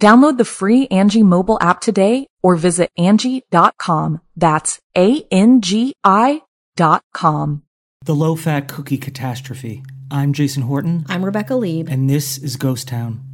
Download the free Angi mobile app today or visit Angi.com. That's A-N-G-I dot com. The Low Fat Cookie Catastrophe. I'm Jason Horton. I'm Rebecca Lieb. And this is Ghost Town.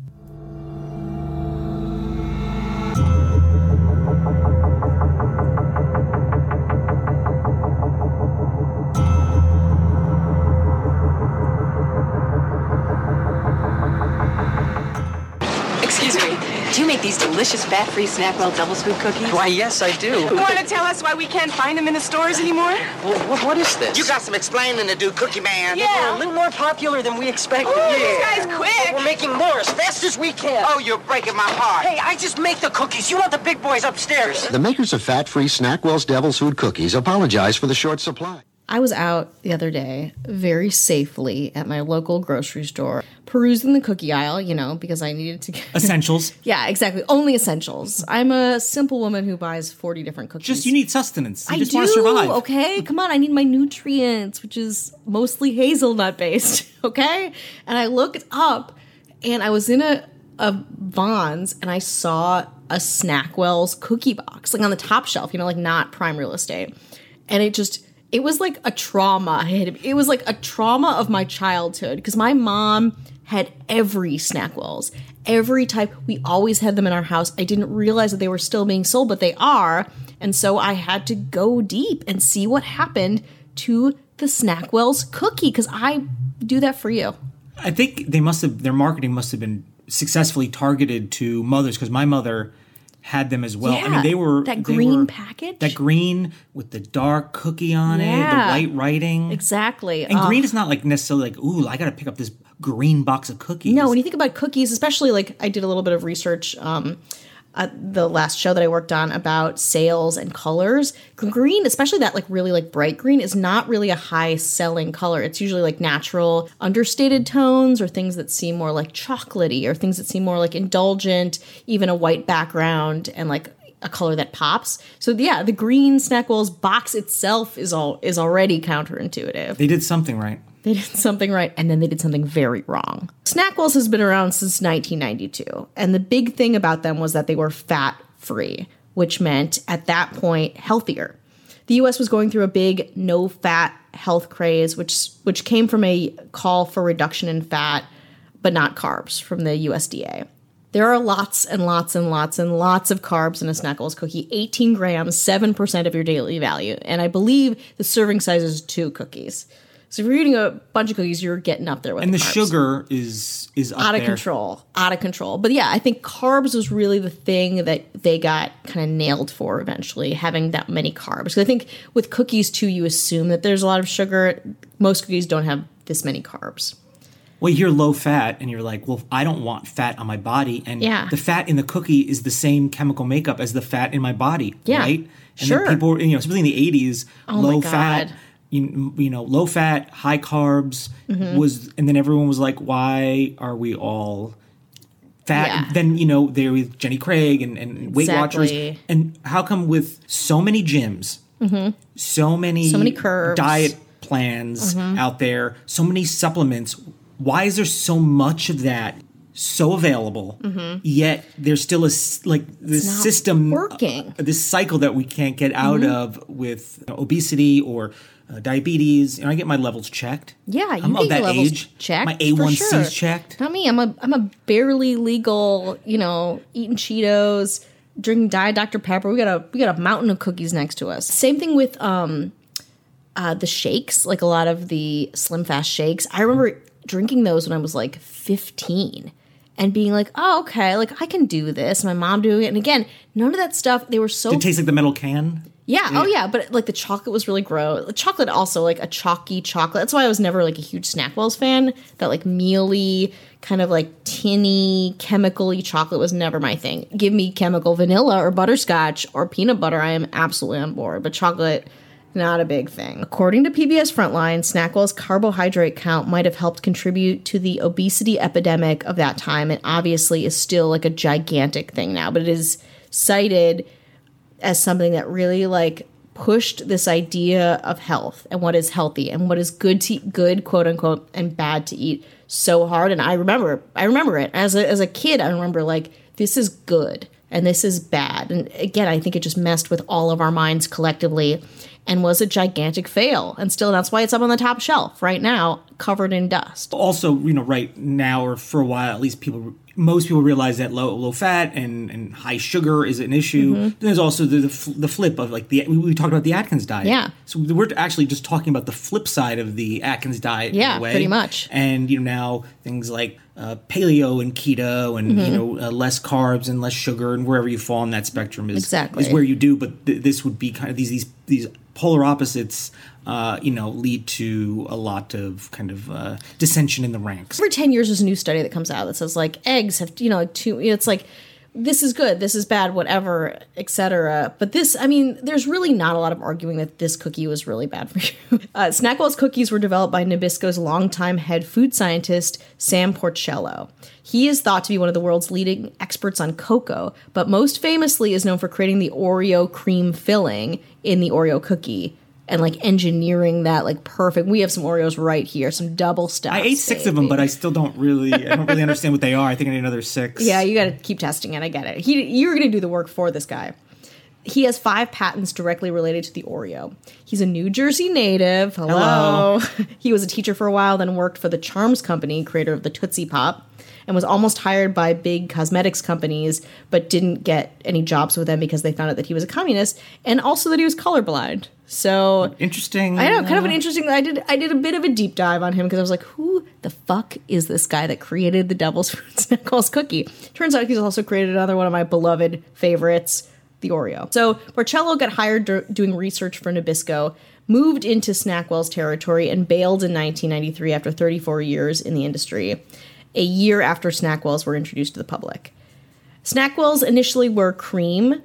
Delicious fat-free Snackwell double scoop cookies? Why, yes, I do. You want to tell us why we can't find them in the stores anymore? Well, what, what is this? You got some explaining to do, Cookie Man. We're a little more popular than we expected. Ooh, this guy's quick. We're making more as fast as we can. Oh, you're breaking my heart. Hey, I just make the cookies. You want the big boys upstairs. The makers of fat-free Snackwell's Devil's Food Cookies apologize for the short supply. I was out the other day very safely at my local grocery store, perusing the cookie aisle, you know, because I needed to get. Essentials. yeah, exactly. Only essentials. I'm a simple woman who buys 40 different cookies. Just you need sustenance. You I just do. want to survive. Okay, come on. I need my nutrients, which is mostly hazelnut based. Okay, and I looked up, and I was in a a Vons, and I saw a Snackwell's cookie box, like on the top shelf. You know, like not prime real estate, and it just. It was like a trauma. It was like a trauma of my childhood because my mom had every Snackwells, every type. We always had them in our house. I didn't realize that they were still being sold, but they are. And so I had to go deep and see what happened to the Snackwell's cookie because I do that for you. I think they must have their marketing must have been successfully targeted to mothers because my mother had them as well. I Yeah, mean, they were that they green were- package? that green with the dark cookie on it, the white writing. Exactly. And Ugh. green is not like necessarily like, ooh, I got to pick up this green box of cookies. No, when you think about cookies, especially like I did a little bit of research um, at the last show that I worked on about sales and colors. Green, especially that like really like bright green, is not really a high selling color. It's usually like natural, understated tones or things that seem more like chocolatey or things that seem more like indulgent, even a white background and like a color that pops. So yeah, the green Snackwell's box itself is all is already counterintuitive. they did something right. They did something right and then they did something very wrong. Snackwells has been around since 1992, and the big thing about them was that they were fat free, which meant at that point healthier. The US was going through a big no fat health craze which which came from a call for reduction in fat but not carbs from the USDA. There are lots and lots and lots and lots of carbs in a Snackwells cookie 18 grams, 7% of your daily value. And I believe the serving size is two cookies. So if you're eating a bunch of cookies, you're getting up there with And the carbs. sugar is is out of there. control, out of control. But yeah, I think carbs was really the thing that they got kind of nailed for eventually, having that many carbs. Because I think with cookies too, you assume that there's a lot of sugar. Most cookies don't have this many carbs. Well, you're low fat, and you're like, well, I don't want fat on my body, and Yeah. the fat in the cookie is the same chemical makeup as the fat in my body, Yeah, right? And sure. people, you know, especially in the '80s, Oh low fat, you, you know, low fat, high carbs Mm-hmm. was, and then everyone was like, why are we all fat? Yeah. Then you know, there with Jenny Craig and, and Weight Watchers, and how come with so many gyms, so many Mm-hmm. So many curves. Mm-hmm. diet plans out there, so many supplements. Why is there so much of that so available? Yet there's still a like this Mm-hmm. system working. uh, this cycle that we can't get out Mm-hmm. of with you know, obesity or uh, diabetes. And I get my levels checked. Yeah, you I'm get of that your levels age. checked. My A1C's sure. checked. Not me. I'm a I'm a barely legal, you know, eating Cheetos, drinking Diet Dr Pepper. We got a we got a mountain of cookies next to us. Same thing with um uh, the shakes, like a lot of the Slim Fast shakes. I remember drinking those when I was like 15 and being like, oh, okay, like I can do this. My mom doing it. And again, none of that stuff, they were so. Did it taste like the metal can? Yeah. Oh, yeah. But like the chocolate was really gross. Chocolate also like a chalky chocolate. That's why I was never like a huge Snackwells fan. That like mealy, kind of like tinny, chemically chocolate was never my thing. Give me chemical vanilla or butterscotch or peanut butter. I am absolutely on board. But chocolate, not a big thing. According to PBS Frontline, Snackwell's carbohydrate count might have helped contribute to the obesity epidemic of that time, and obviously is still like a gigantic thing now. But it is cited as something that really like pushed this idea of health and what is healthy and what is good to eat, good quote unquote and bad to eat so hard. And i remember i remember it. As a, as a kid i remember like this is good and this is bad. And again i think it just messed with all of our minds collectively and was a gigantic fail. And still that's why it's up on the top shelf right now covered in dust Also, you know, right now or for a while, at least people, most people realize that low low fat and, and high sugar is an issue. Mm-hmm. There's also the, the the flip of like the we, talked about the Atkins diet. Yeah. So we're actually just talking about the flip side of the Atkins diet. in Yeah, pretty much. And you know now things like uh, paleo and keto and Mm-hmm. you know uh, less carbs and less sugar and wherever you fall on that spectrum is Exactly. is where you do. But th- this would be kind of these these these polar opposites. Uh, you know, lead to a lot of kind of uh, dissension in the ranks. every 10 years there's a new study that comes out that says like eggs have you know two it's like this is good this is bad whatever etc but this i mean there's really not a lot of arguing that this cookie was really bad for you. Uh, snackwell's cookies were developed by nabisco's longtime head food scientist sam porcello. He is thought to be one of the world's leading experts on cocoa but most famously is known for creating the oreo cream filling in the oreo cookie and like engineering that like perfect. We have some Oreos right here, some double stuff. I ate six of them, but I still don't really, I don't really understand what they are. I think I need another six. Yeah, you got to keep testing it. I get it. He, you're going to do the work for this guy. He has five patents directly related to the Oreo. He's a New Jersey native. Hello. he was a teacher for a while, then worked for the Charms Company, creator of the Tootsie Pop, and was almost hired by big cosmetics companies, but didn't get any jobs with them because they found out that he was a communist and also that he was colorblind. So Interesting. I know, kind of an interesting. I did I did a bit of a deep dive on him because I was like, who the fuck is this guy that created the Devil's Fruit Snackles cookie? Turns out he's also created another one of my beloved favorites, the Oreo. So Porcello got hired doing research for Nabisco, moved into Snackwell's territory, and bailed in 1993 after 34 years in the industry, a year after Snackwells were introduced to the public. Snackwells initially were cream,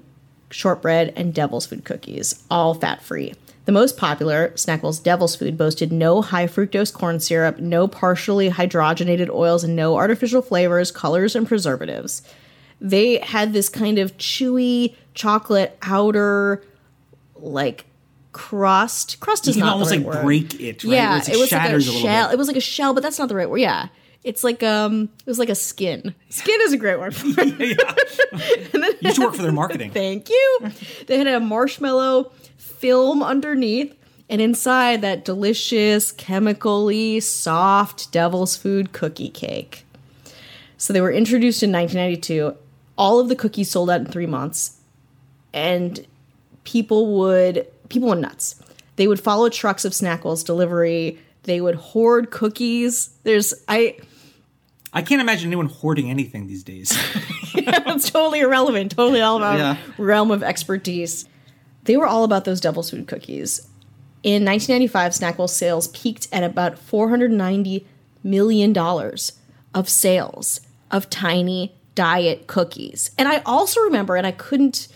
shortbread, and devil's food cookies, all fat free. The most popular, Snackwell's Devil's Food, boasted no high fructose corn syrup, no partially hydrogenated oils, and no artificial flavors, colors, and preservatives. They had this kind of chewy chocolate outer, like crust. Crust You is can not almost the like word. break it, right? Yeah, It's it was like a shatters a little shell. bit. It was like a shell, but that's not the right word. Yeah, it's like um, it was like a skin. Skin is a great word for it. You should work for their marketing. Thank you. They had a marshmallow film underneath, and inside that delicious, chemically soft devil's food cookie cake. So they were introduced in 1992. All of the cookies sold out in three months, and people would people went nuts. They would follow trucks of Snackwell's delivery. They would hoard cookies. There's I I can't imagine anyone hoarding anything these days. it's totally irrelevant, totally all about Yeah. realm of expertise. They were all about those devil's food cookies. In 1995, Snackwell sales peaked at about 490 million dollars of sales of tiny diet cookies. And I also remember, and I couldn't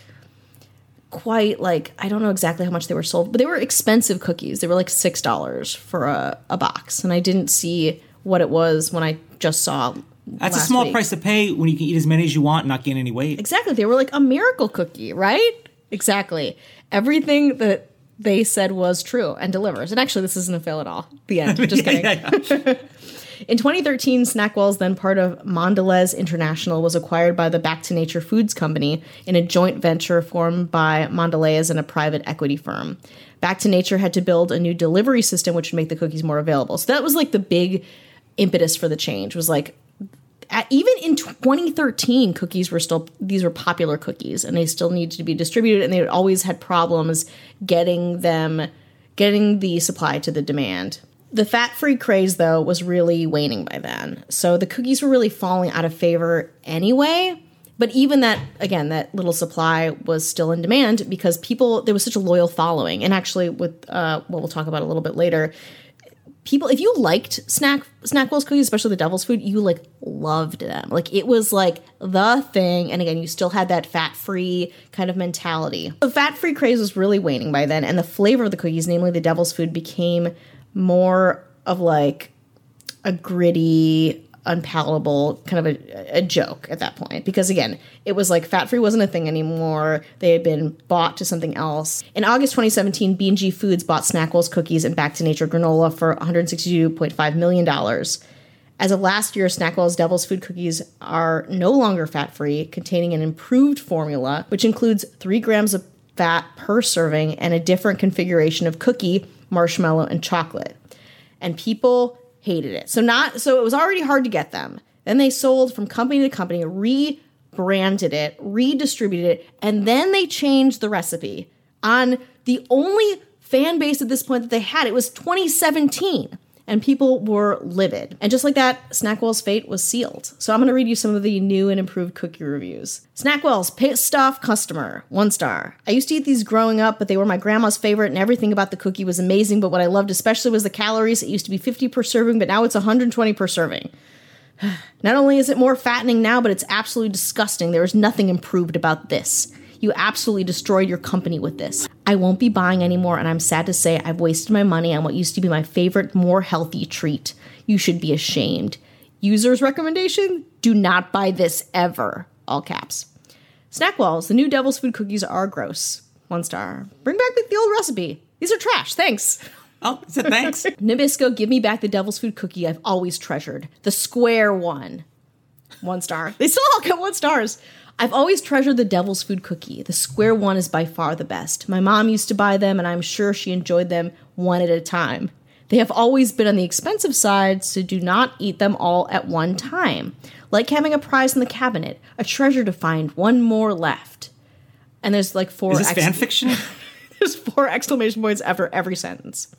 quite like I don't know exactly how much they were sold, but they were expensive cookies. They were like six dollars for a, a box, and I didn't see what it was when I just saw. That's a small week. price to pay when you can eat as many as you want and not gain any weight. Exactly. They were like a miracle cookie, right? Exactly. Everything that they said was true and delivers. And actually, this isn't a fail at all. The end. Just kidding. Yeah, yeah. In 2013, Snackwells, then part of Mondelez International, was acquired by the Back to Nature Foods Company in a joint venture formed by Mondelez and a private equity firm. Back to Nature had to build a new delivery system which would make the cookies more available. So that was like the big impetus for the change. Was like even in 2013, cookies were still these were popular cookies, and they still needed to be distributed, and they always had problems getting them getting the supply to the demand. The fat free craze, though, was really waning by then. So the cookies were really falling out of favor anyway. But even that, again, that little supply was still in demand because people, there was such a loyal following. And actually, with uh, what we'll talk about a little bit later, people if you liked snack snack snackwell's cookies especially the devil's food you like loved them. Like it was like the thing and again you still had that fat free kind of mentality. The fat free craze was really waning by then and the flavor of the cookies namely the devil's food became more of like a gritty unpalatable kind of a, a joke at that point. Because again it was like fat free wasn't a thing anymore. They had been bought to something else. In august 2017 b&g foods bought snackwell's cookies and back to nature granola for 162.5 million dollars. As of last year snackwell's devil's food cookies are no longer fat free containing an improved formula which includes 3 grams of fat per serving and a different configuration of cookie marshmallow and chocolate. And people hated it. So not so it was already hard to get them. Then they sold from company to company, rebranded it, redistributed it, and then they changed the recipe on the only fan base at this point that they had. It was 2017 and people were livid. And just like that, Snackwell's fate was sealed. So I'm going to read you some of the new and improved cookie reviews. Snackwell's pissed off customer, one star. I used to eat these growing up, but they were my grandma's favorite, and everything about the cookie was amazing. But what I loved especially was the calories. It used to be 50 per serving, but now it's 120 per serving. Not only is it more fattening now, but it's absolutely disgusting. There is nothing improved about this. You absolutely destroyed your company with this. I won't be buying anymore, and I'm sad to say I've wasted my money on what used to be my favorite, more healthy treat. You should be ashamed. User's recommendation do not buy this ever. All caps. Snackwell's, the new Devil's Food cookies are gross. One star. Bring back the old recipe. These are trash. Thanks. Oh, is it thanks? Nabisco, give me back the Devil's Food cookie I've always treasured. The square one. One star. They still all get one stars. I've always treasured the Devil's Food cookie. The square one is by far the best. My mom used to buy them, and I'm sure she enjoyed them one at a time. They have always been on the expensive side, so do not eat them all at one time. Like having a prize in the cabinet, a treasure to find, one more left. And there's like four. Is this ex- fan fiction? there's four exclamation points after every sentence.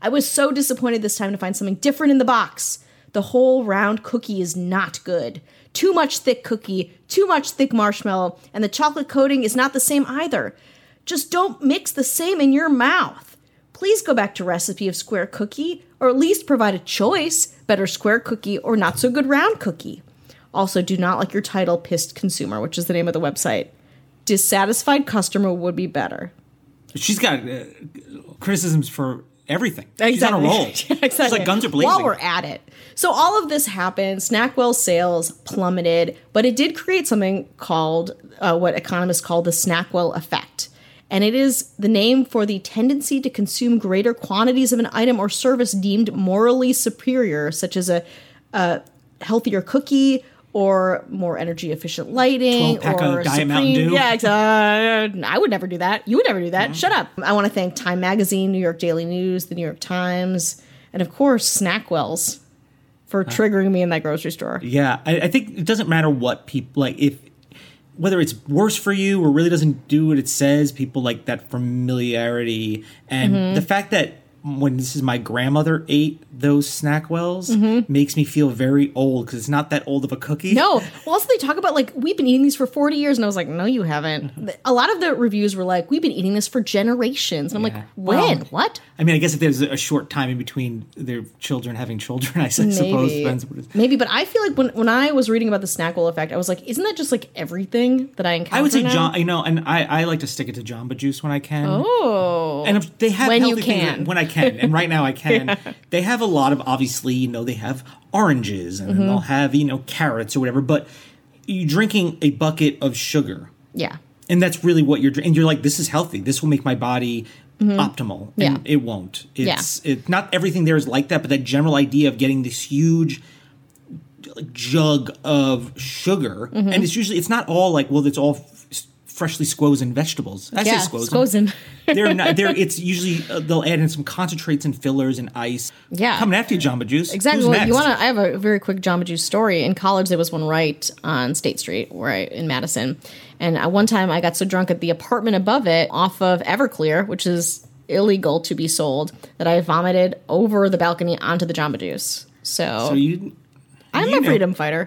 I was so disappointed this time to find something different in the box. The whole round cookie is not good. Too much thick cookie, too much thick marshmallow, and the chocolate coating is not the same either. Just don't mix the same in your mouth. Please go back to recipe of square cookie, or at least provide a choice better square cookie or not so good round cookie. Also, do not like your title pissed consumer, which is the name of the website. Dissatisfied customer would be better. She's got uh, criticisms for everything. She's on a roll. Yeah, She's like guns are blazing. While we're at it. So all of this happened. Snackwell's sales plummeted, but it did create something called uh, what economists call the Snackwell effect. And it is the name for the tendency to consume greater quantities of an item or service deemed morally superior, such as a, a healthier cookie or more energy efficient lighting 12-pack of or Supreme-. Yeah, ex- uh, I would never do that. You would never do that. Shut up. I want to thank Time Magazine, New York Daily News, the New York Times, and of course Snackwells for triggering me in that grocery store. Yeah, I, I think it doesn't matter what people like if whether it's worse for you or really doesn't do what it says. People like that familiarity and Mm-hmm. the fact that when this is my grandmother ate those snackwells Mm-hmm. makes me feel very old because it's not that old of a cookie. No. Well, also they talk about like we've been eating these for 40 years, and I was like, no, you haven't. A lot of the reviews were like, we've been eating this for generations. And I'm Yeah. like, when? Well, what? I mean, I guess if there's a short time in between their children having children, I suppose Maybe. depends what it is. Maybe, but I feel like when when I was reading about the Snackwell effect, I was like, isn't that just like everything that I encounter? I would say now? John, you know, and I, I like to stick it to Jamba Juice when I can. Oh. and if they have When you can. when I can, and right now I can. They have a lot of obviously, you know, they have oranges and Mm-hmm. they'll have you know carrots or whatever. But you're drinking a bucket of sugar, yeah. and that's really what you're drinking. And you're like, this is healthy. This will make my body optimal. Mm-hmm. Yeah. and it won't. It's it, not everything there is like that, but that general idea of getting this huge jug of sugar, Mm-hmm. and it's usually it's not all like well, it's all freshly squozen vegetables. I Yeah, say squozen. squozen. they're not. They're. It's usually uh, they'll add in some concentrates and fillers and ice. Yeah. coming after you, Jamba Juice. Exactly. Well, you want to? I have a very quick Jamba Juice story. In college, there was one right on State Street, where I, in Madison, and at one time I got so drunk at the apartment above it, off of Everclear, which is illegal to be sold that I vomited over the balcony onto the Jamba Juice. So, So you, I'm you a know- freedom fighter.